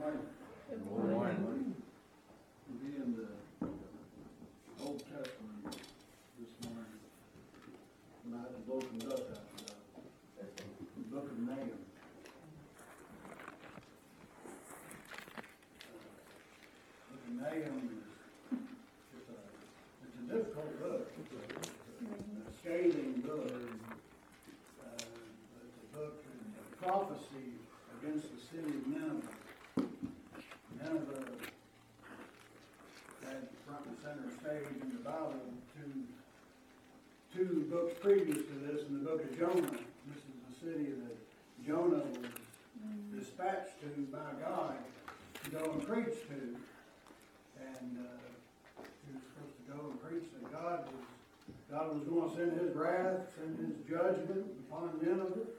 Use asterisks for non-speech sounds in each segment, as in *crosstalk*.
Morning. Good morning. We'll be in the Old Testament this morning. And I had to blow some dust out of that. The Book of Nahum. Book of Nahum is, it's a, it's a difficult book. It's a- a scathing book. Uh, It's a book, of prophecy against the city of Nineveh. Nineveh had front and center stage in the Bible two, two books previous to this, in the book of Jonah. This is the city that Jonah was dispatched to by God to go and preach to. And, uh, he was supposed to go and preach that God was, God was gonna send his wrath, send his judgment upon Nineveh.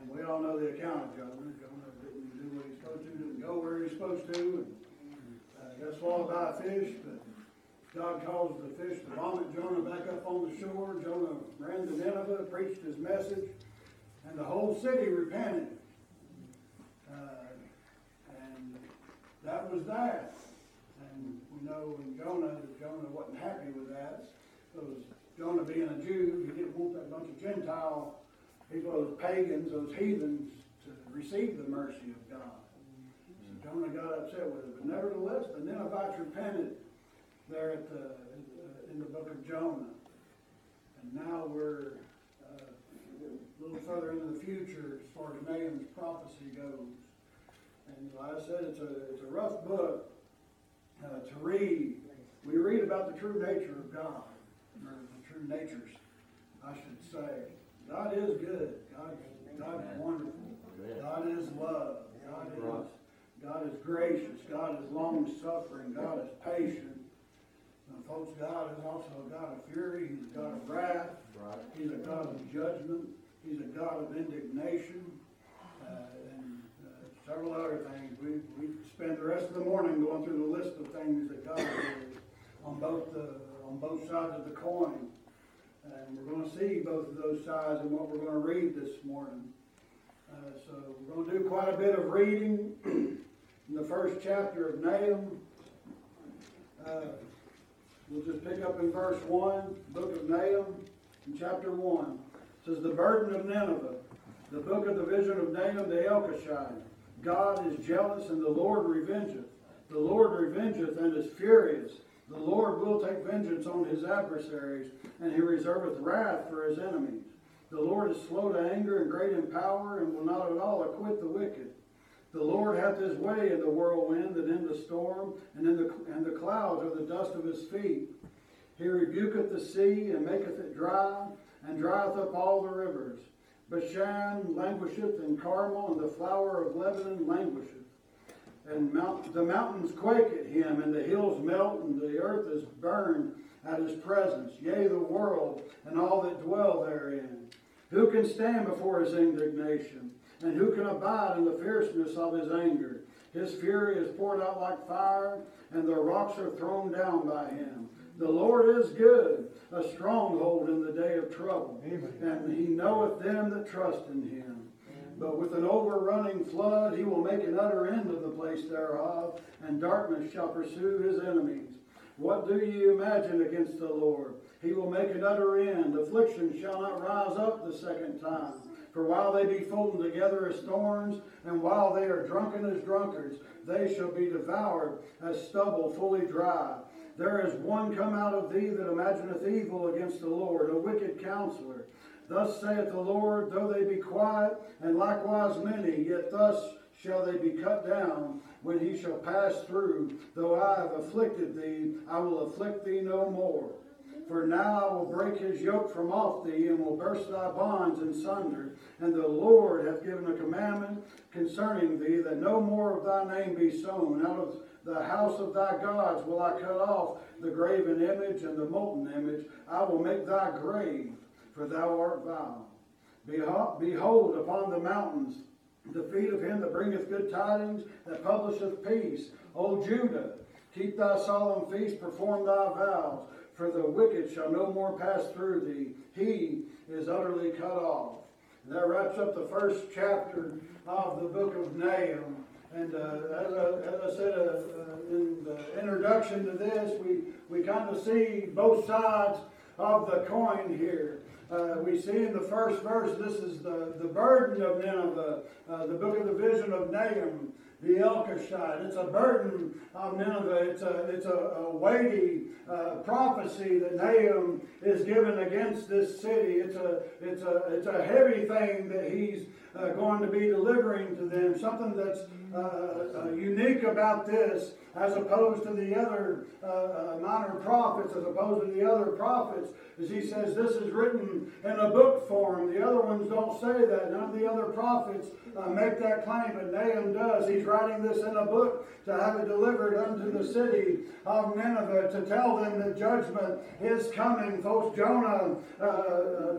And we all know the account of Jonah. Jonah didn't do what he's supposed to, didn't go where he's supposed to, and uh, got swallowed by a fish, but God caused the fish to vomit Jonah back up on the shore. Jonah ran to Nineveh, preached his message, and the whole city repented. Uh, and that was that. And we know in Jonah that Jonah wasn't happy with that. Because Jonah being a Jew, he didn't want that bunch of Gentile people, those pagans, those heathens, to receive the mercy of God. So Jonah got upset with it, but nevertheless, the Ninevites repented there at the, in the book of Jonah. And now we're uh, a little further into the future as far as Nahum's prophecy goes. And like I said, it's a, it's a rough book uh, to read. We read about the true nature of God, or the true natures, I should say. God is good. God, God is wonderful. God is love. God is, God is gracious. God is long suffering. God is patient. Folks, God is also a God of fury. He's a God of wrath. He's a God of judgment. He's a God of indignation. Uh, and uh, several other things. We, we spend the rest of the morning going through the list of things that God is on both the, on both sides of the coin. And we're going to see both of those sides and what we're going to read this morning. Uh, so we're going to do quite a bit of reading in the first chapter of Nahum. Uh, we'll just pick up in verse 1, book of Nahum, chapter 1. It says, The burden of Nineveh, the book of the vision of Nahum the Elkoshite. God is jealous and the Lord revengeth. The Lord revengeth and is furious. The Lord will take vengeance on his adversaries, and he reserveth wrath for his enemies. The Lord is slow to anger and great in power, and will not at all acquit the wicked. The Lord hath his way in the whirlwind and in the storm, and in the and the clouds are the dust of his feet. He rebuketh the sea and maketh it dry, and drieth up all the rivers. Bashan languisheth, and Carmel and the flower of Lebanon languisheth. And mount, the mountains quake at him, and the hills melt, and the earth is burned at his presence. Yea, the world and all that dwell therein. Who can stand before his indignation? And who can abide in the fierceness of his anger? His fury is poured out like fire, and the rocks are thrown down by him. The Lord is good, a stronghold in the day of trouble. And he knoweth them that trust in him. But with an overrunning flood he will make an utter end of the place thereof, and darkness shall pursue his enemies. What do ye imagine against the Lord? He will make an utter end. Affliction shall not rise up the second time. For while they be folded together as thorns, and while they are drunken as drunkards, they shall be devoured as stubble fully dry. There is one come out of thee that imagineth evil against the Lord, a wicked counselor. Thus saith the Lord, though they be quiet, and likewise many, yet thus shall they be cut down when he shall pass through. Though I have afflicted thee, I will afflict thee no more. For now I will break his yoke from off thee, and will burst thy bonds in sunder. And the Lord hath given a commandment concerning thee, that no more of thy name be sown. Out of the house of thy gods will I cut off the graven image and the molten image. I will make thy grave, for thou art vile. Behold upon the mountains the feet of him that bringeth good tidings, that publisheth peace. O Judah, keep thy solemn feast, perform thy vows, for the wicked shall no more pass through thee. He is utterly cut off. And that wraps up the first chapter of the book of Nahum. And uh, as, I, as I said uh, uh, in the introduction to this, we, we kind of see both sides of the coin here. Uh, we see in the first verse, this is the, the burden of Nineveh, uh, the book of the vision of Nahum, the Elkoshite. It's a burden of Nineveh. It's a, it's a, a weighty uh, prophecy that Nahum is given against this city. It's a, it's a, it's a heavy thing that he's uh, going to be delivering to them. Something that's uh, uh, unique about this, as opposed to the other uh, uh, minor prophets, as opposed to the other prophets, is he says this is written in a book form. The other ones don't say that. None of the other prophets uh, make that claim, but Nahum does. He's writing this in a book to have it delivered unto the city of Nineveh to tell them that judgment is coming. Folks, Jonah, uh,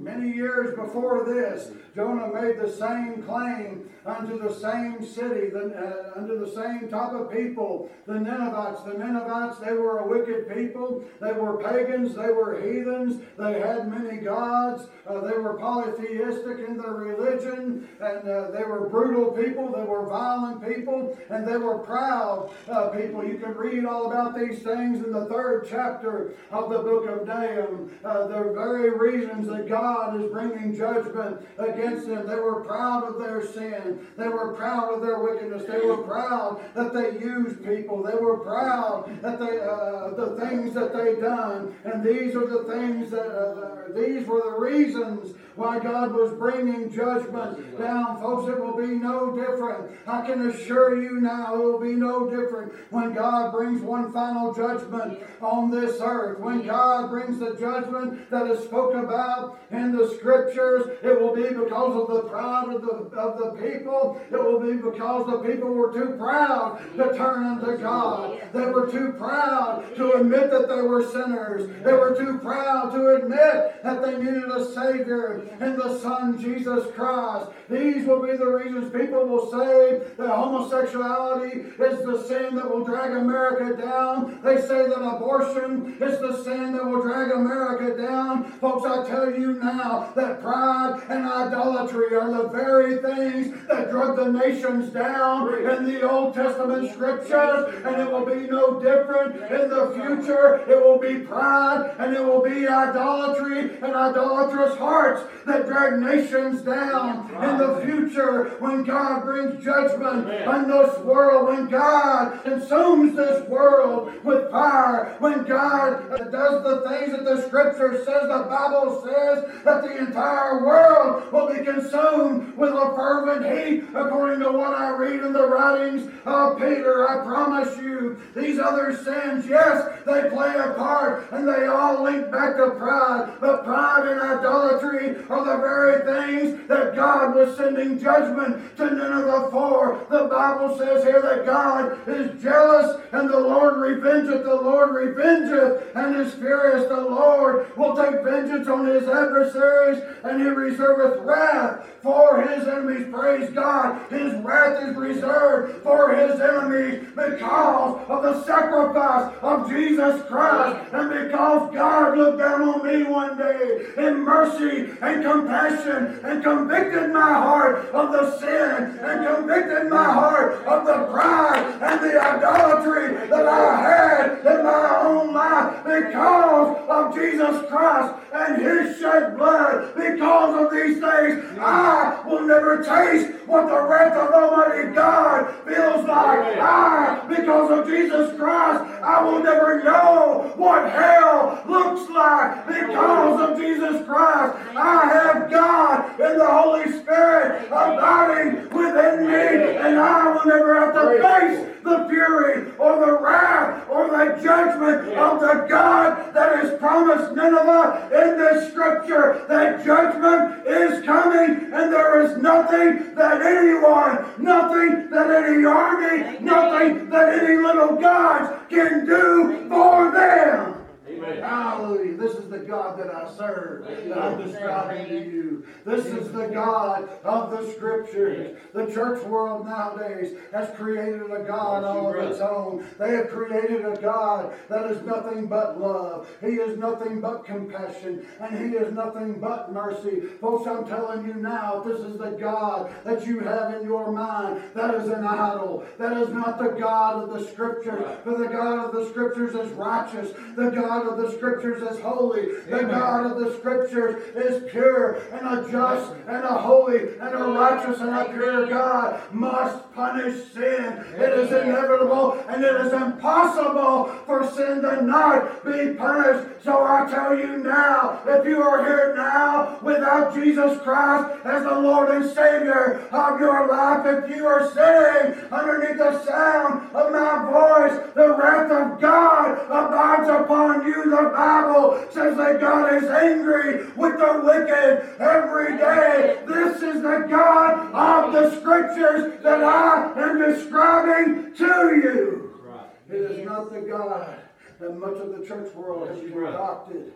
many years before this, Jonah made the same claim unto the same city, the, uh, unto the same type of people, the Ninevites. The Ninevites, they were a wicked people. They were pagans. They were heathens. They had many gods. Uh, they were polytheistic in their religion, and uh, they were brutal people. They were violent people, and they were proud uh, people. You can read all about these things in the third chapter of the book of Nahum. Uh, the very reasons that God is bringing judgment against them. They were proud of their sin. They were proud of their wickedness. They were proud that they used people. They were proud that they uh, the things that they done. And these are the things that uh, these were the reasons why God was bringing judgment down. Folks, it will be no different. I can assure you now, it will be no different when God brings one final judgment on this earth. When God brings the judgment that is spoken about in the scriptures, it will be because of the pride of the, of the people. It will be because the people were too proud to turn unto God. They were too proud to admit that they were sinners. They were too proud to admit that they needed a Savior in the Son Jesus Christ. These will be the reasons people will say that homosexuality is the sin that will drag America down. They say that abortion is the sin that will drag America down. Folks, I tell you now that pride and idolatry are the very things that drug the nations down in the Old Testament scriptures, and it will be no different in the future. It will be pride and it will be idolatry and idolatrous hearts that drag nations down in the future when God brings judgment on this world, when God consumes this world with fire, when God does the things that the scripture says, the Bible says that the entire world will be consumed with a fervent heat, according to what I read in the writings of Peter. I promise you, these other sins, yes, they play a part and they all link back to pride, but pride and idolatry are the very things that God was sending judgment to Nineveh for. The Bible says here that God is jealous and the Lord revengeth, the Lord revengeth, and is furious. The Lord will take vengeance on his adversaries, and he reserveth wrath for his enemies. Praise God. His wrath is reserved for his enemies because of the sacrifice of Jesus Christ, and because God looked down on me one day in mercy and compassion and convicted my heart of the sin and convicted my heart of the pride and the idolatry that I had in my own life because of Jesus Christ and his shed blood. Because of these things, never taste what the wrath of Almighty God feels like. I, ah, because of Jesus Christ, I will never know what hell looks like because of Jesus Christ. I have God in the Holy Spirit abiding within me, and I will never have to face the fury or the wrath or the judgment of the God that is promised Nineveh in this scripture. That judgment is coming, and there is nothing that anyone, nothing that any army, nothing that any little gods can do for them. Amen. Hallelujah. This is the God that I serve, that I'm describing to you. This is the God of the scriptures. The church world nowadays has created a God all of its own. They have created a God that is nothing but love. He is nothing but compassion, and He is nothing but mercy. Folks, I'm telling you now, this is the God that you have in your mind, that is an idol. That is not the God of the scriptures. For the God of the scriptures is righteous. The God of the scriptures is holy. The God of the scriptures is pure and a just and a holy and a righteous and a pure God must punish sin. It is inevitable and it is impossible for sin to not be punished. So I tell you now, if you are here now without Jesus Christ as the Lord and Savior of your life, if you are sitting underneath the sound of my voice, the wrath of God abides upon you. The Bible says that God is angry with the wicked every day. This is the God of the scriptures that I am describing to you. It is not the God that much of the church world has concocted.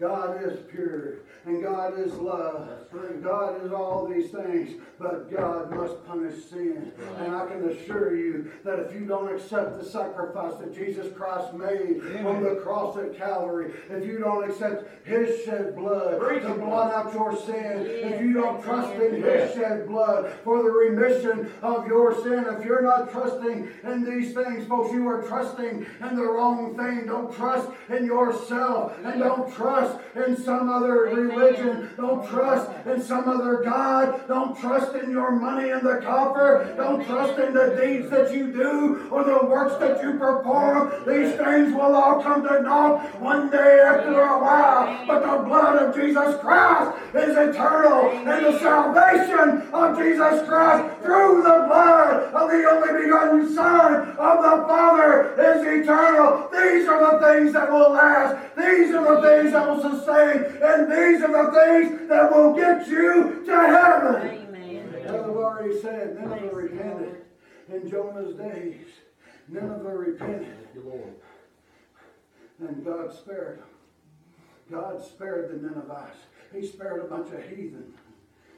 God is pure and God is love. And God is all these things, but God must punish sin. And I can assure you that if you don't accept the sacrifice that Jesus Christ made on the cross at Calvary, if you don't accept His shed blood Preach to blot out your sin, if you don't trust in His shed blood for the remission of your sin, if you're not trusting in these things, folks, you are trusting in the wrong thing. Don't trust in yourself and don't trust in some other religion. Don't trust in some other God. Don't trust in your money in the coffer. Don't trust in the deeds that you do or the works that you perform. These things will all come to naught one day after a while. But the blood of Jesus Christ is eternal, and the salvation of Jesus Christ through the blood of the only begotten Son of the Father is eternal. These are the things that will last. These are the things that will sustain, and these are the things that will get you to heaven. Amen. As I've already said, Nineveh repented in Jonah's days. Nineveh repented, Thank you, Lord. and God spared them. God spared the Ninevites. He spared a bunch of heathen.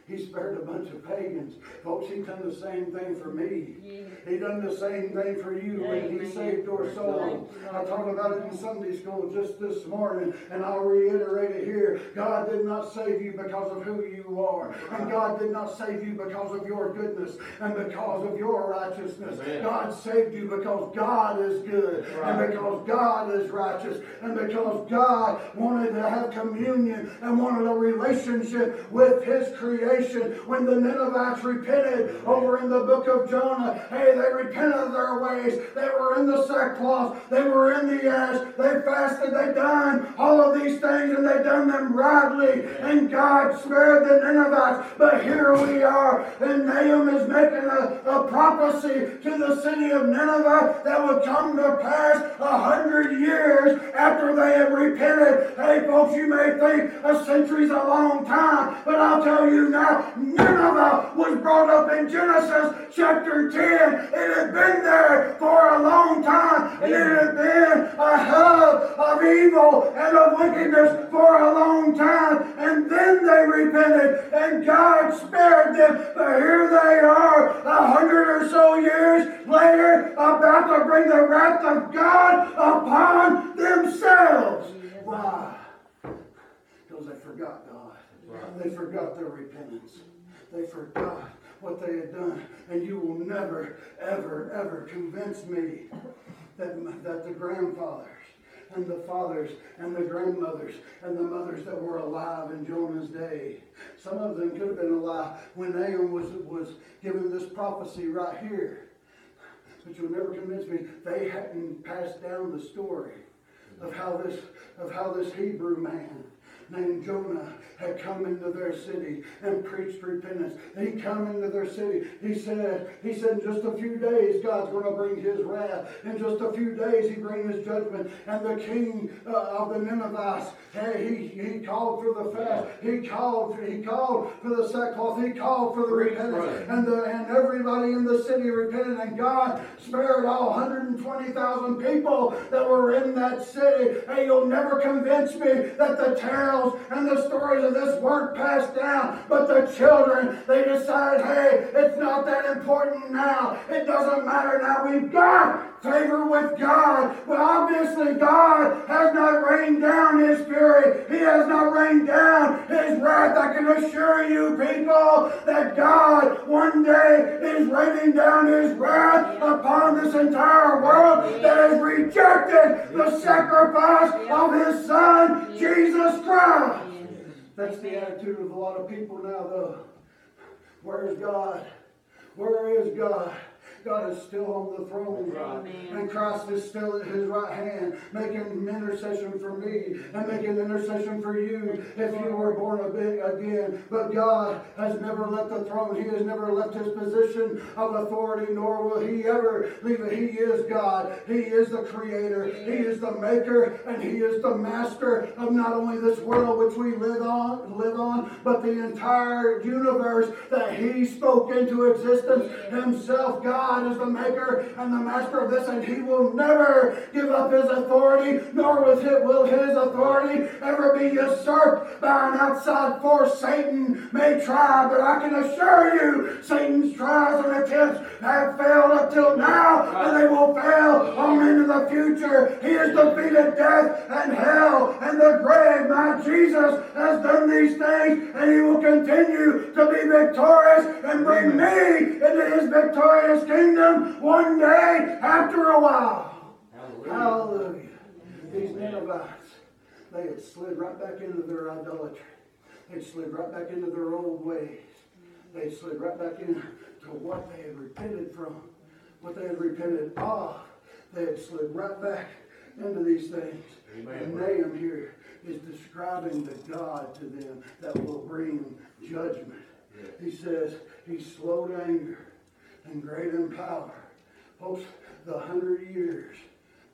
He spared a bunch of pagans. Folks, he done the same thing for me. Yeah. He done the same thing for you when he Amen. saved your soul. I talked about it in Sunday school just this morning, and I'll reiterate it here. God did not save you because of who you are, and God did not save you because of your goodness and because of your righteousness. Amen. God saved you because God is good, and because God is righteous, and because God wanted to have communion and wanted a relationship with His When the Ninevites repented over in the book of Jonah, hey, they repented of their ways. They were in the sackcloth, they were in the ash, they fasted, they done all of these things, and they done them rightly, and God spared the Ninevites. But here we are, and Nahum is making a, a prophecy to the city of Nineveh that would come to pass a hundred years after they had repented. Hey, folks, you may think a century's a long time, but I'll tell you Nineveh was brought up in Genesis chapter 10. It had been there for a long time, and it had been a hub of evil and of wickedness for a long time. And then they repented, and God spared them. But here they are, a hundred or so years later, about to bring the wrath of God upon themselves. Why? Because they forgot God. They forgot their repentance. They forgot what they had done. And you will never, ever, ever convince me that, that the grandfathers and the fathers and the grandmothers and the mothers that were alive in Jonah's day, some of them could have been alive when Nahum was, was given this prophecy right here. But you'll never convince me they hadn't passed down the story of how this of how this Hebrew man named Jonah had come into their city and preached repentance. He come into their city. He said, he said, in just a few days, God's going to bring his wrath. In just a few days, he bring his judgment. And the king uh, of the Ninevites, hey, he, he called for the fast. He called, he called for the sackcloth. He called for the repentance. right. And, the, and everybody in the city repented. And God spared all 120,000 people that were in that city. Hey, you'll never convince me that the and the stories of this weren't passed down. But the children, they decided, hey, it's not that important now. It doesn't matter now. We've got favor with God. But obviously, God has not rained down His fury. He has not rained down His wrath. I can assure you, people, that God one day is raining down His wrath upon this entire world that has rejected the sacrifice of His Son, Jesus Christ. That's the attitude of a lot of people now, though. Where is God? Where is God? God is still on the throne. Amen. And Christ is still at his right hand, making intercession for me and making intercession for you if you were born again. But God has never left the throne. He has never left his position of authority, nor will he ever leave it. He is God. He is the creator. He is the maker, and he is the master of not only this world which we live on, live on, but the entire universe that he spoke into existence himself. God is the maker and the master of this, and he will never give up his authority, nor will his authority ever be usurped by an outside force. Satan may try, but I can assure you, Satan's trials and attempts have failed up till now, and they will fail on into the future. He has defeated death and hell and the grave. My Jesus has done these things, and he will continue to be victorious and bring me into his victorious kingdom one day after a while. Hallelujah. Hallelujah. These Ninevites, they had slid right back into their idolatry. They slid right back into their old ways. They slid right back into what they had repented from, what they had repented of. They had slid right back into these things. Amen. And Nahum here is describing the God to them that will bring judgment. He says he's slow to anger and great in power. Folks, the hundred years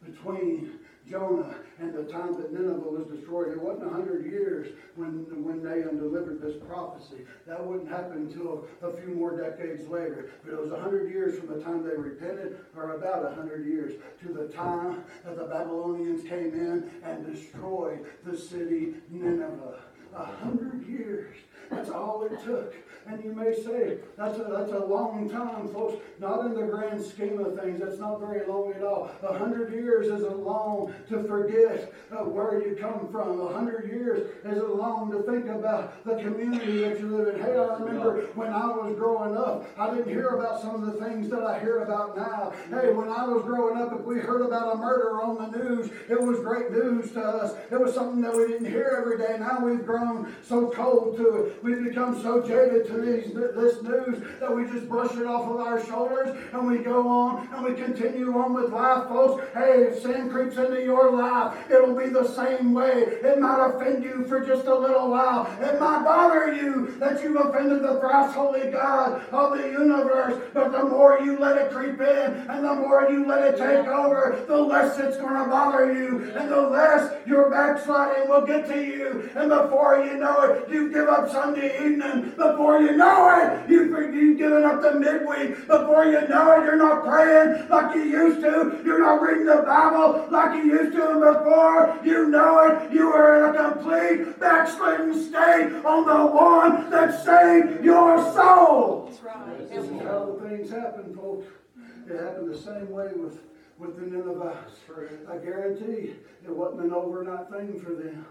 between Jonah and the time that Nineveh was destroyed, it wasn't a hundred years when, when Nahum delivered this prophecy. That wouldn't happen until a few more decades later. But it was a hundred years from the time they repented, or about a hundred years, to the time that the Babylonians came in and destroyed the city Nineveh. A hundred years. That's all it took. And you may say, that's a, that's a long time, folks. Not in the grand scheme of things. That's not very long at all. A hundred years isn't long to forget uh, where you come from. A hundred years isn't long to think about the community that you live in. Hey, I remember when I was growing up, I didn't hear about some of the things that I hear about now. Hey, when I was growing up, if we heard about a murder on the news, it was great news to us. It was something that we didn't hear every day. Now we've grown so cold to it. We've become so jaded to these, this news that we just brush it off of our shoulders and we go on and we continue on with life, folks. Hey, if sin creeps into your life, it'll be the same way. It might offend you for just a little while. It might bother you that you've offended the thrice holy God of the universe. But the more you let it creep in and the more you let it take over, the less it's going to bother you and the less your backsliding will get to you. And before you know it, you give up Sunday evening. Before you know it, you've, you've given up the midweek. Before you know it, you're not praying like you used to. You're not reading the Bible like you used to. And before you know it, you are in a complete backslidden state on the one that saved your soul. That's right. This is how the things happen, folks. It happened the same way with, with the Ninevites. I guarantee it wasn't an overnight thing for them.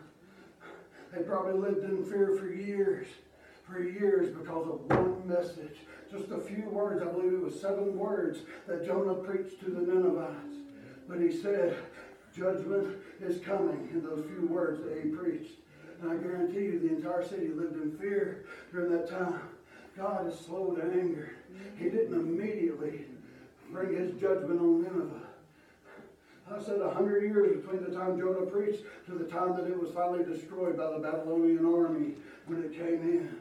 They probably lived in fear for years, for years because of one message. Just a few words, I believe it was seven words that Jonah preached to the Ninevites. But he said, judgment is coming in those few words that he preached. And I guarantee you the entire city lived in fear during that time. God is slow to anger. He didn't immediately bring his judgment on Nineveh. I said a hundred years between the time Jonah preached to the time that it was finally destroyed by the Babylonian army when it came in.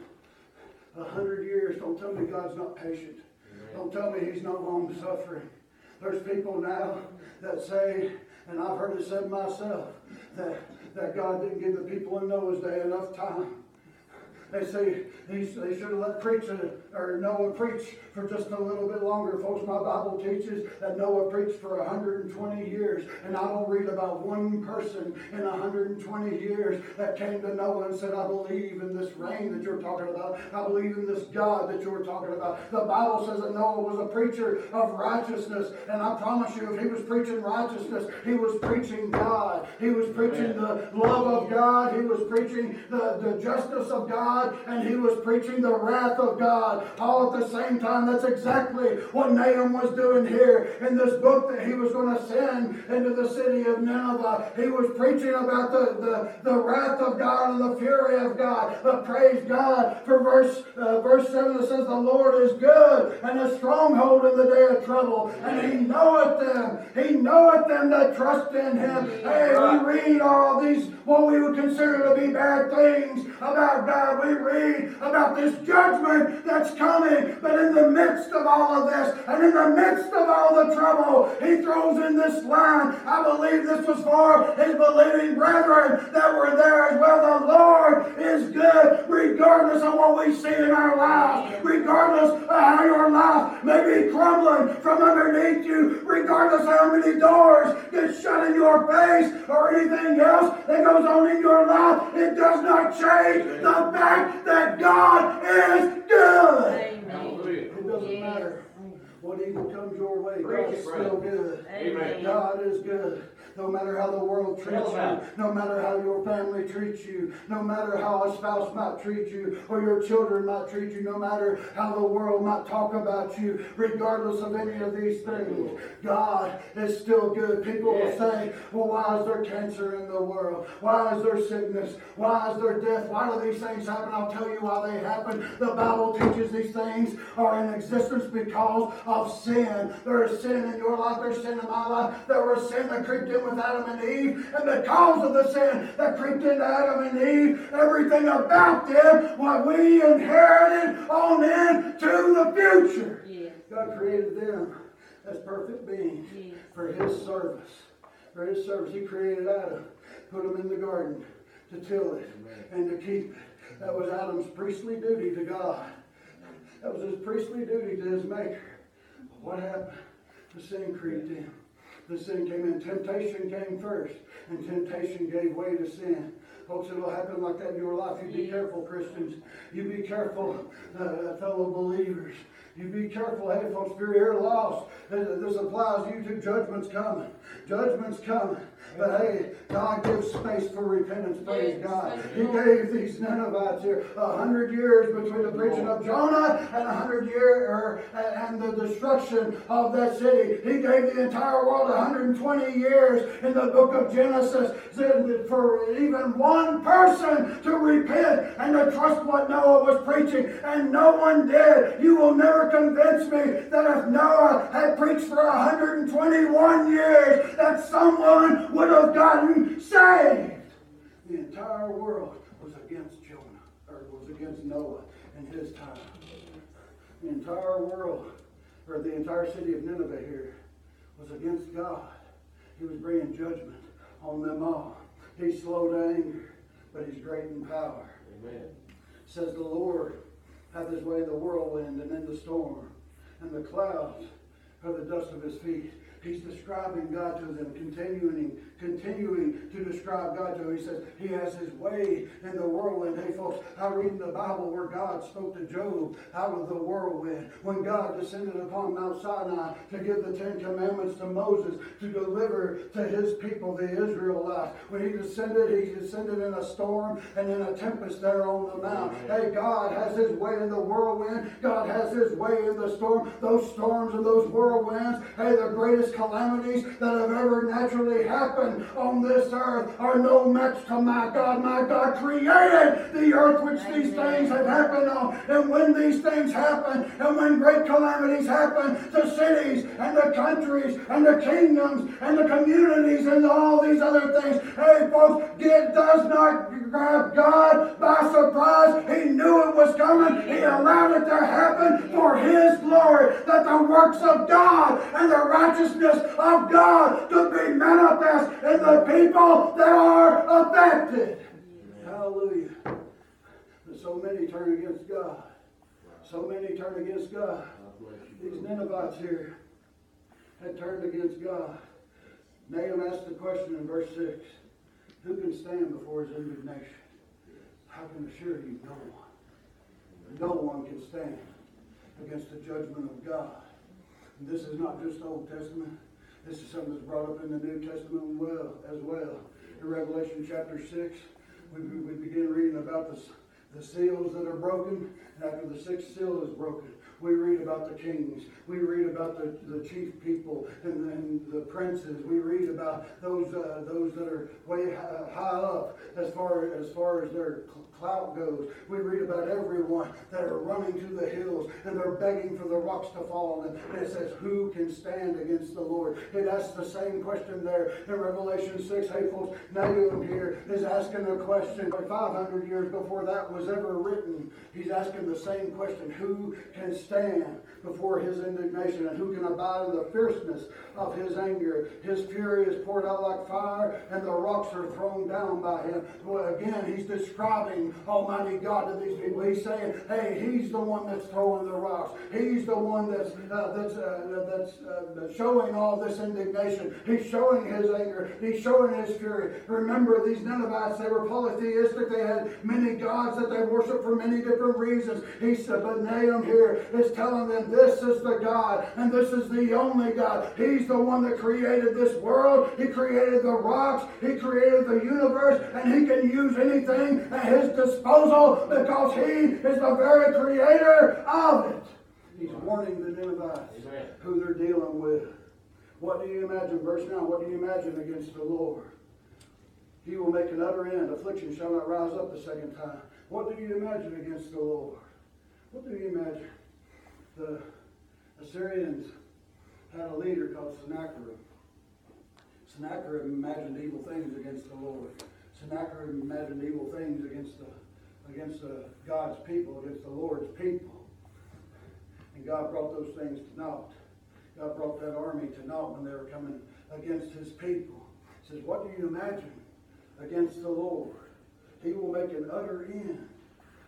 A hundred years. Don't tell me God's not patient. Don't tell me He's not long suffering. There's people now that say, and I've heard it said myself, that, that God didn't give the people in Noah's day enough time. They say they should have let preacher or Noah preached for just a little bit longer. Folks, my Bible teaches that Noah preached for 120 years. And I don't read about one person in 120 years that came to Noah and said, I believe in this rain that you're talking about. I believe in this God that you're talking about. The Bible says that Noah was a preacher of righteousness. And I promise you, if he was preaching righteousness, he was preaching God. He was preaching the love of God. He was preaching the, the justice of God. And he was preaching the wrath of God all at the same time. That's exactly what Nahum was doing here in this book that he was going to send into the city of Nineveh. He was preaching about the, the, the wrath of God and the fury of God. But praise God for verse, uh, verse 7 that says, The Lord is good and a stronghold in the day of trouble. And he knoweth them. He knoweth them that trust in him. Hey, we read all these, what we would consider to be bad things about God. We read about this judgment that's coming. But in the midst of all of this, and in the midst of all the trouble, he throws in this line. I believe this was for his believing brethren that were there as well. The Lord is good, regardless of what we see in our lives, regardless of how your life may be crumbling from underneath you, regardless of how many doors get shut in your face or anything else that goes on in your life. It does not change the fact that God is good. Amen. Hallelujah. It doesn't Yes. matter what evil comes your way. Preach God's it, still good. Amen. God is good. No matter how the world treats you, no matter how your family treats you, no matter how a spouse might treat you, or your children might treat you, no matter how the world might talk about you, regardless of any of these things, God is still good. People will say, well, why is there cancer in the world? Why is there sickness? Why is there death? Why do these things happen? I'll tell you why they happen. The Bible teaches these things are in existence because of sin. There is sin in your life, there's sin in my life. There was sin that creeped in with Adam and Eve, and the because of the sin that creeped into Adam and Eve, everything about them, what we inherited on into the future. Yes. God created them as perfect beings Yes. for His service. For His service, He created Adam, put him in the garden to till it and to keep it. That was Adam's priestly duty to God. That was his priestly duty to his Maker. But what happened? The sin creeped in. The sin came in. Temptation came first, and temptation gave way to sin. Folks, it'll happen like that in your life. You be careful, Christians. You be careful, uh, fellow believers. You be careful. Hey, folks, if you're lost, this applies to you too. Judgment's coming. Judgment's coming. But hey, God gives space for repentance. Praise God. He gave these Ninevites here a hundred years between the preaching of Jonah and a hundred year or, and the destruction of that city. He gave the entire world 120 years in the book of Genesis for even one person to repent and to trust what Noah was preaching, and no one did. You will never convince me that if Noah had preached for 121 years, that someone would have gotten saved. The entire world was against Jonah, or was against Noah in his time. The entire world, or the entire city of Nineveh here, was against God. He was bringing judgment on them all. He's slow to anger, but he's great in power. Amen. Says the Lord hath his way in the whirlwind and in the storm, and the clouds the dust of his feet. He's describing God to them, continuing, continuing to describe God to them. He says he has his way in the whirlwind. Hey folks, I read in the Bible where God spoke to Job out of the whirlwind. When God descended upon Mount Sinai to give the Ten Commandments to Moses to deliver to his people, the Israelites. When he descended, he descended in a storm and in a tempest there on the mount. Hey, God has his way in the whirlwind. God has his way in the storm. Those storms and those whirlwinds. Hey, the greatest calamities that have ever naturally happened on this earth are no match to my God. My God created the earth which these things have happened on. And when these things happen, and when great calamities happen the cities and the countries and the kingdoms and the communities and all these other things, hey, folks, it does not grab God by surprise. He knew it was coming. He allowed it to happen for His glory, that the works of God and the righteousness of God to be manifest in the people that are affected. Hallelujah. So many turn against God. So many turn against God. These Ninevites here had turned against God. Nahum asked the question in verse 6 Who can stand before his indignation? I can assure you, no one. No one can stand against the judgment of God. This is not just Old Testament. This is something that's brought up in the New Testament well, as well. In Revelation chapter 6, we, we begin reading about the, the seals that are broken. And after the sixth seal is broken, we read about the kings. We read about the, the chief people and, and the princes. We read about those uh, those that are way high, high up as far as far as their clout goes. We read about everyone that are running to the hills and they're begging for the rocks to fall on them. And it says, "Who can stand against the Lord?" It asks the same question there in Revelation six. Hey, folks, Nahum here is asking a question. 500 years before that was ever written, he's asking the same question: Who can stand before his indignation and who can abide in the fierceness of his anger. His fury is poured out like fire and the rocks are thrown down by him. Well, again, he's describing Almighty God to these people. He's saying, hey, he's the one that's throwing the rocks. He's the one that's, uh, that's, uh, that's uh, showing all this indignation. He's showing his anger. He's showing his fury. Remember, these Ninevites, they were polytheistic. They had many gods that they worshiped for many different reasons. He said, but Nahum here is telling them this is the God and this is the only God. He's the one that created this world. He created the rocks. He created the universe and he can use anything at his disposal because he is the very creator of it. He's warning the Ninevites Amen. who they're dealing with. What do you imagine, verse 9? What do you imagine against the Lord? He will make an utter end. Affliction shall not rise up the second time. What do you imagine against the Lord? What do you imagine? The Assyrians had a leader called Sennacherib. Sennacherib imagined evil things against the Lord. Sennacherib imagined evil things against the against the God's people, against the Lord's people. And God brought those things to naught. God brought that army to naught when they were coming against his people. He says, What do you imagine against the Lord? He will make an utter end.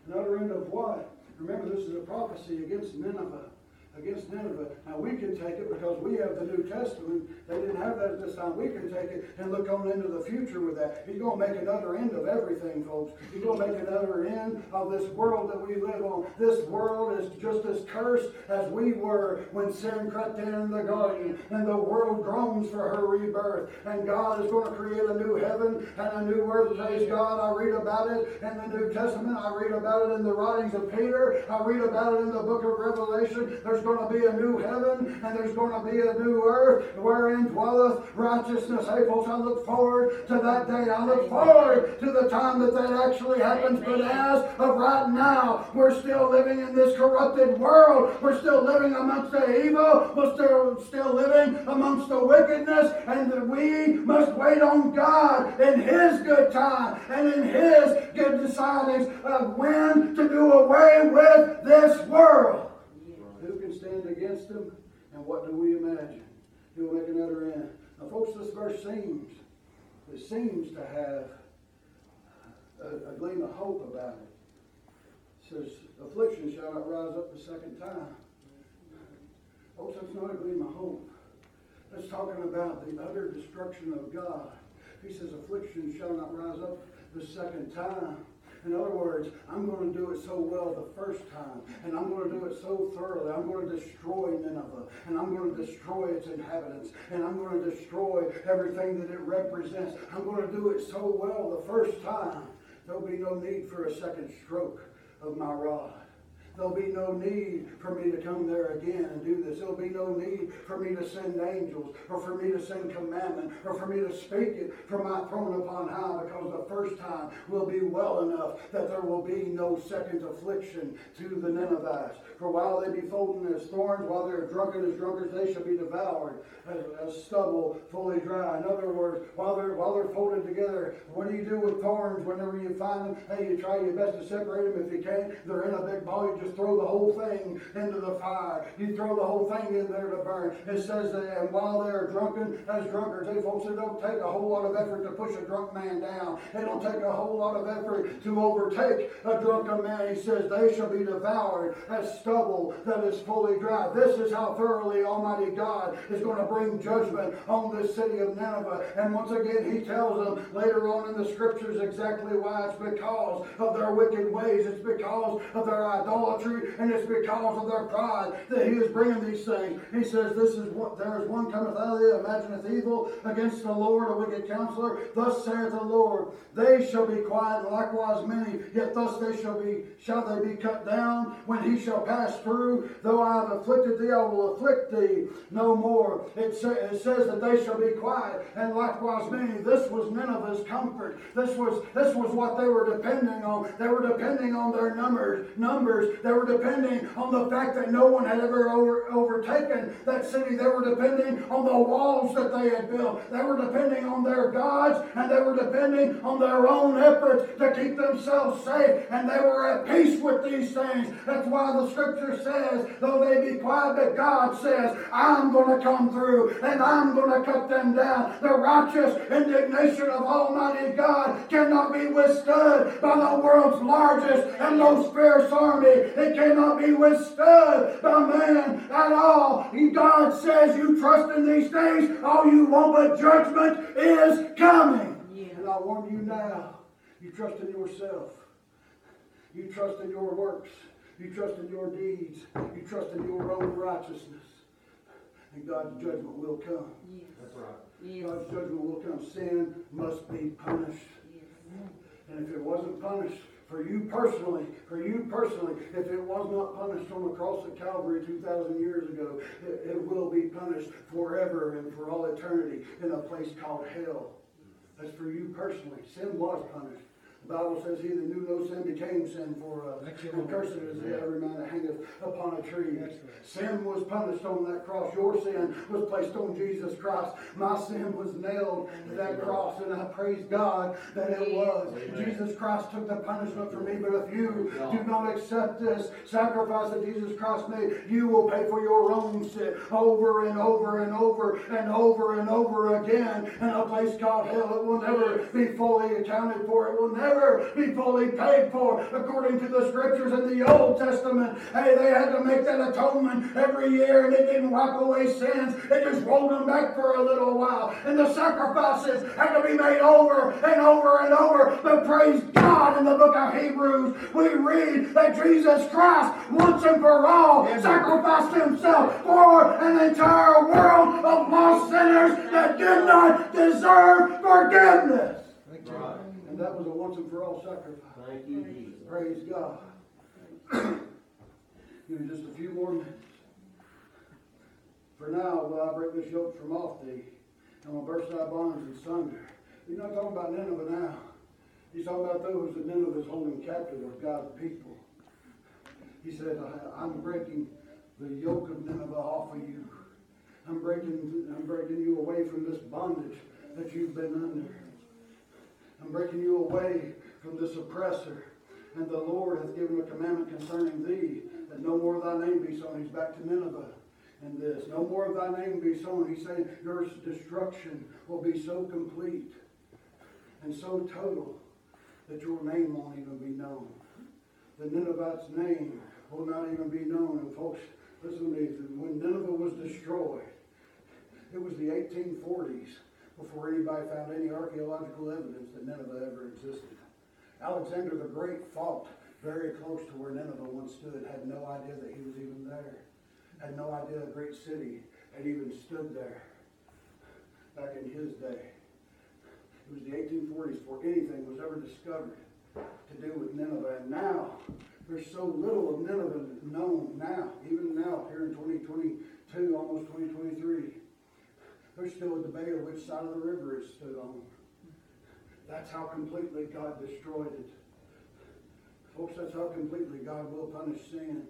An utter end of what? Remember, this is a prophecy against Nineveh. Against Nineveh. Now we can take it because we have the New Testament. They didn't have that at this time. We can take it and look on into the future with that. He's going to make another end of everything, folks. He's going to make another end of this world that we live on. This world is just as cursed as we were when sin crept in in the garden. And the world groans for her rebirth. And God is going to create a new heaven and a new earth. Praise God. I read about it in the New Testament. I read about it in the writings of Peter. I read about it in the book of Revelation. There's going to be a new heaven and there's going to be a new earth wherein dwelleth righteousness. Hey, folks, I look forward to that day. I look forward to the time that that actually happens. But as of right now, we're still living in this corrupted world. We're still living amongst the evil. We're still, still living amongst the wickedness. And we must wait on God in His good time and in His good decidings of when to do away with this world. Against him? And what do we imagine? He will make another end. Now, folks, this verse seems, it seems to have a, a gleam of hope about it. It says, affliction shall not rise up the second time. Folks, that's not a gleam of hope. That's talking about the utter destruction of God. He says, affliction shall not rise up the second time. In other words, I'm going to do it so well the first time, and I'm going to do it so thoroughly. I'm going to destroy Nineveh, and I'm going to destroy its inhabitants, and I'm going to destroy everything that it represents. I'm going to do it so well the first time, there'll be no need for a second stroke of my rod. There'll be no need for me to come there again and do this. There'll be no need for me to send angels or for me to send commandment or for me to speak it from my throne upon high because the first time will be well enough that there will be no second affliction to the Ninevites. For while they be folding as thorns, while they're drunken as drunkards, they shall be devoured as, as stubble fully dry. In other words, while they're while they're folded together, what do you do with thorns whenever you find them? Hey, you try your best to separate them. If you can't, they're in a big ball. You just throw the whole thing into the fire. You throw the whole thing in there to burn. It says that, and while they're drunken as drunkards, hey folks, it don't take a whole lot of effort to push a drunk man down. It don't take a whole lot of effort to overtake a drunken man. He says they shall be devoured as stubble that is fully dry. This is how thoroughly Almighty God is going to bring judgment on this city of Nineveh. And once again, he tells them later on in the scriptures exactly why it's because of their wicked ways. It's because of their idolatry and it's because of their pride that he is bringing these things. He says, This is what there is one cometh out of thee, imagineth evil against the Lord, a wicked counselor. Thus saith the Lord, they shall be quiet, and likewise many, yet thus they shall be shall they be cut down when he shall pass through. Though I have afflicted thee, I will afflict thee no more. It, sa- it says that they shall be quiet, and likewise many. This was Nineveh's comfort. This was this was what they were depending on. They were depending on their numbers. Numbers. They were depending on the fact that no one had ever over, overtaken that city. They were depending on the walls that they had built. They were depending on their gods, and they were depending on their own efforts to keep themselves safe. And they were at peace with these things. That's why the scripture says, though they be quiet, but God says, I'm going to come through and I'm going to cut them down. The righteous indignation of Almighty God cannot be withstood by the world's largest and most fierce army. It cannot be withstood by man at all. God says, You trust in these things, all you want, but judgment is coming. And I warn you now, you trust in yourself. You trust in your works. You trust in your deeds. You trust in your own righteousness. And God's judgment will come. That's right. Yes, God's judgment will come. Sin must be punished. yes. And if it wasn't punished for you personally, for you personally, if it was not punished on the cross at Calvary 2,000 years ago, it, it will be punished forever and for all eternity in a place called hell. That's for you personally. Sin was punished. The Bible says he that knew no sin became sin for us. And cursed is every man that hangeth upon a tree. Right. Sin was punished on that cross. Your sin was placed on Jesus Christ. My sin was nailed to that cross, and I praise God that it was. Jesus Christ took the punishment for me, but if you do not accept this sacrifice that Jesus Christ made, you will pay for your own sin over and over and over and over and over again in a place called hell. It will never be fully accounted for. It will never be fully paid for according to the scriptures in the Old Testament. Hey, they had to make that atonement every year and it didn't wipe away sins. It just rolled them back for a little while. And the sacrifices had to be made over and over and over. But praise God in the book of Hebrews, we read that Jesus Christ once and for all sacrificed himself for an entire world of lost sinners that did not deserve forgiveness. Thank you. Right. And that was a once and for all sacrifice. Thank you, Jesus. Praise God. Give me just a few more minutes. For now, will I break this yoke from off thee, and will burst thy bonds asunder. He's not talking about Nineveh now. He's talking about those that Nineveh is holding captive of God's people. He said, "I- I'm breaking the yoke of Nineveh off of you. I'm breaking, I'm breaking you away from this bondage that you've been under. I'm breaking you away from this oppressor. And the Lord hath given a commandment concerning thee, that no more thy name be sown. He's back to Nineveh in this. No more of thy name be sown. He's saying your destruction will be so complete and so total that your name won't even be known. The Ninevites' name will not even be known. And folks, listen to me. When Nineveh was destroyed, it was the 1840s before anybody found any archaeological evidence that Nineveh ever existed. Alexander the Great fought very close to where Nineveh once stood, had no idea that he was even there, had no idea a great city had even stood there back in his day. It was the 1840s before anything was ever discovered to do with Nineveh. And now There's so little of Nineveh known now, even now, here in 2022, almost 2023. There's still a debate of which side of the river it stood on. That's how completely God destroyed it. Folks, that's how completely God will punish sin.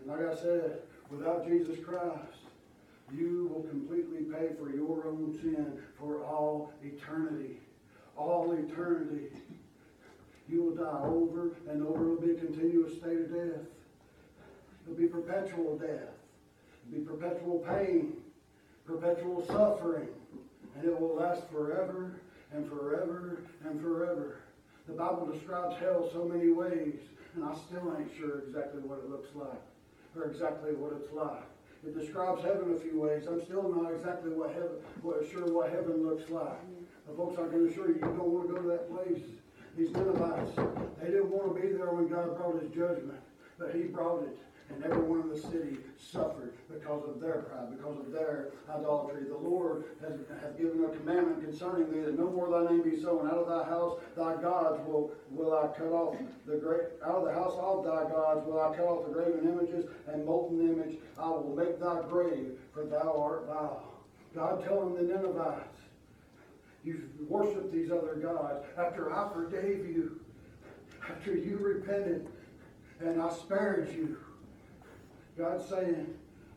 And like I said, without Jesus Christ, you will completely pay for your own sin for all eternity. All eternity. You will die over and over. It'll be a continuous state of death. It'll be perpetual death. It'll be perpetual pain, perpetual suffering. And it will last forever and forever and forever. The Bible describes hell so many ways, and I still ain't sure exactly what it looks like or exactly what it's like. It describes heaven a few ways. I'm still not exactly what heaven, what, sure what heaven looks like. But folks, I can assure you, you don't want to go to that place. These Ninevites, they didn't want to be there when God brought his judgment, but he brought it. And everyone in the city suffered because of their pride, because of their idolatry. The Lord has, has given a commandment concerning thee that no more thy name be sown. Out of thy house thy gods will, will I cut off the great out of the house of thy gods will I cut off the graven images and molten image. I will make thy grave, for thou art vile. God telling the Ninevites, you worship these other gods after I forgave you, after you repented, and I spared you. God's saying,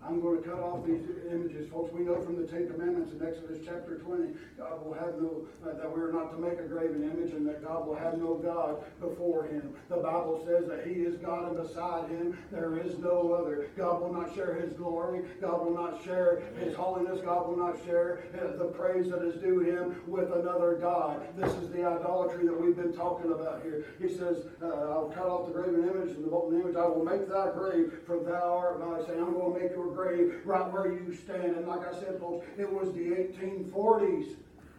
I'm going to cut off these images. Folks, we know from the Ten Commandments in Exodus chapter 20, God will have no, uh, that we're not to make a graven image and that God will have no God before him. The Bible says that he is God and beside him there is no other. God will not share his glory. God will not share his holiness. God will not share uh, the praise that is due him with another God. This is the idolatry that we've been talking about here. He says, uh, I'll cut off the graven image and the molten image. I will make thy grave, for thou art my saying, I'm going to make your grave right where you stand. And like I said, folks, it was the 1840s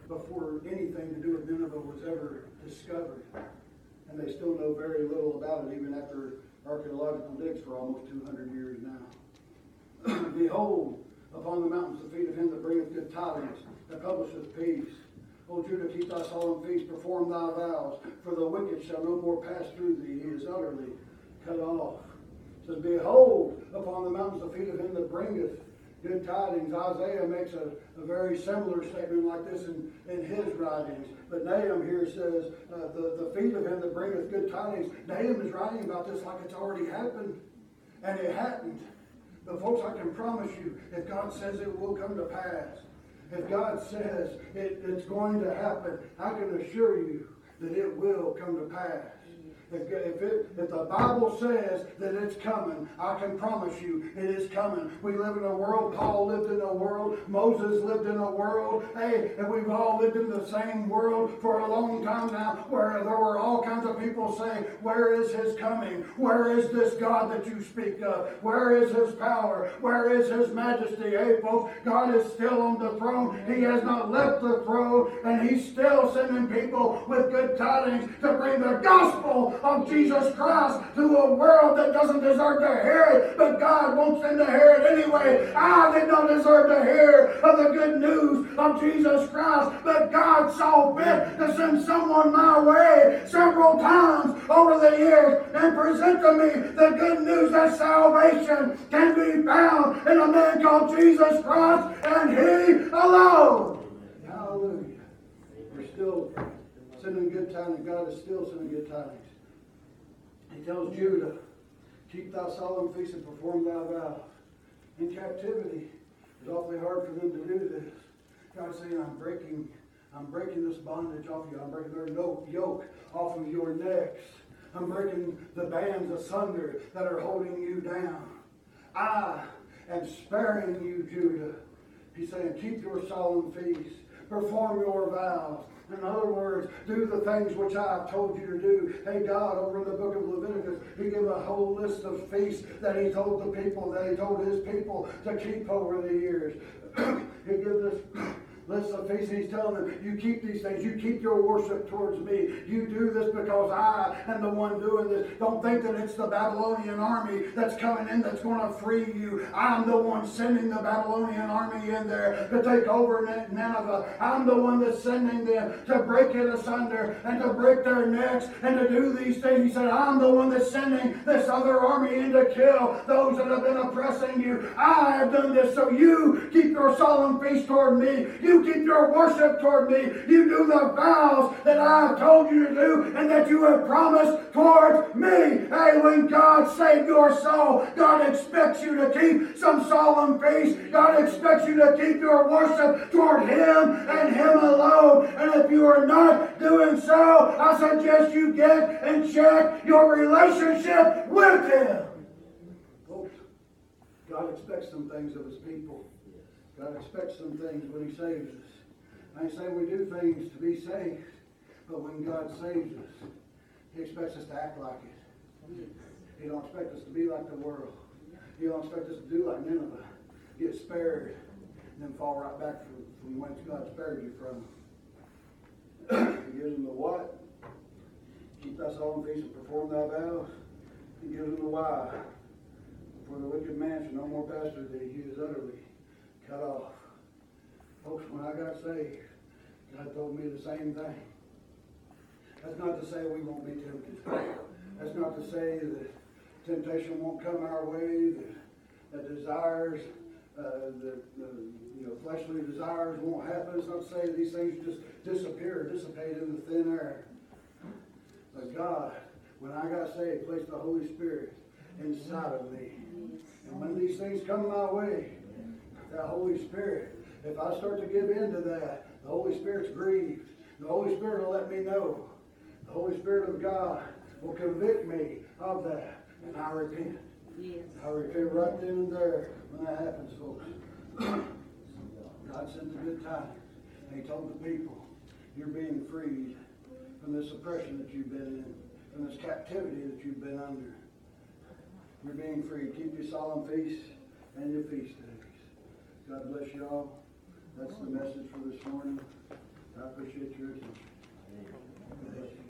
before anything to do with Nineveh was ever discovered. And they still know very little about it, even after archaeological digs for almost 200 years now. *clears throat* Behold, upon the mountains the feet of him that bringeth good tidings, that publisheth peace. O Judah, keep thy solemn feast, perform thy vows, for the wicked shall no more pass through thee. He is utterly cut off. Says, Behold, upon the mountains the feet of him that bringeth good tidings. Isaiah makes a, a very similar statement like this in, in his writings. But Nahum here says, uh, the, the feet of him that bringeth good tidings. Nahum is writing about this like it's already happened. And it hadn't. But folks, I can promise you, if God says it will come to pass, if God says it, it's going to happen, I can assure you that it will come to pass. If, it, if the Bible says that it's coming, I can promise you it is coming. We live in a world, Paul lived in a world, Moses lived in a world, hey, and we've all lived in the same world for a long time now, where there were all kinds of people saying, Where is his coming? Where is this God that you speak of? Where is his power? Where is his majesty? Hey, folks, God is still on the throne. He has not left the throne, and he's still sending people with good tidings to bring the gospel of Jesus Christ to a world that doesn't deserve to hear it, but God wants them to hear it anyway. I did not deserve to hear of the good news of Jesus Christ, but God saw fit to send someone my way several times over the years and present to me the good news that salvation can be found in a man called Jesus Christ and He alone. Hallelujah. We're still sending good tidings. God is still sending good tidings. Tells Judah, keep thy solemn feast and perform thy vows. In captivity, it's awfully hard for them to do this. God's saying, I'm breaking, I'm breaking this bondage off you. I'm breaking their yoke, yoke off of your necks. I'm breaking the bands asunder that are holding you down. I am sparing you, Judah. He's saying, keep your solemn feast. Perform your vows. In other words, do the things which I have told you to do. Hey, God, over in the book of Leviticus, He gave a whole list of feasts that He told the people, that He told His people to keep over the years. *clears throat* he gives this of the feast, he's telling them, you keep these things, you keep your worship towards me. You do this because I am the one doing this. Don't think that it's the Babylonian army that's coming in that's going to free you. I'm the one sending the Babylonian army in there to take over Nin- Nineveh. I'm the one that's sending them to break it asunder and to break their necks and to do these things. He said, I'm the one that's sending this other army in to kill those that have been oppressing you. I have done this so you keep your solemn feast toward me. You keep your worship toward me. You do the vows that I have told you to do and that you have promised towards me. Hey, when God saved your soul, God expects you to keep some solemn feast. God expects you to keep your worship toward Him and Him alone. And if you are not doing so, I suggest you get and check your relationship with Him. God expects some things of His people. God expects some things when He saves us. I say we do things to be saved, but when God saves us, He expects us to act like it. He don't expect us to be like the world. He don't expect us to do like Nineveh, get spared, and then fall right back from, from whence God spared you from. he gives them the what? Keep thy solemn feast and perform thy vows. He gives them the why. For the wicked man shall no more pastor thee, he is utterly cut off. Folks, when I got saved, God told me the same thing. That's not to say we won't be tempted. That's not to say that temptation won't come our way, that, that desires, uh, that, the, you know, fleshly desires won't happen. It's not to say these things just disappear, dissipate in the thin air. But God, when I got saved, placed the Holy Spirit inside of me. And when these things come my way, that Holy Spirit, if I start to give in to that, the Holy Spirit's grieved. The Holy Spirit will let me know. The Holy Spirit of God will convict me of that. And I repent. Yes. I repent right then and there when that happens, folks. *clears throat* God sent the good tidings. And he told the people, you're being freed from this oppression that you've been in, from this captivity that you've been under. You're being freed. Keep your solemn feasts and your feast days. God bless you all. That's the message for this morning. I appreciate your attention.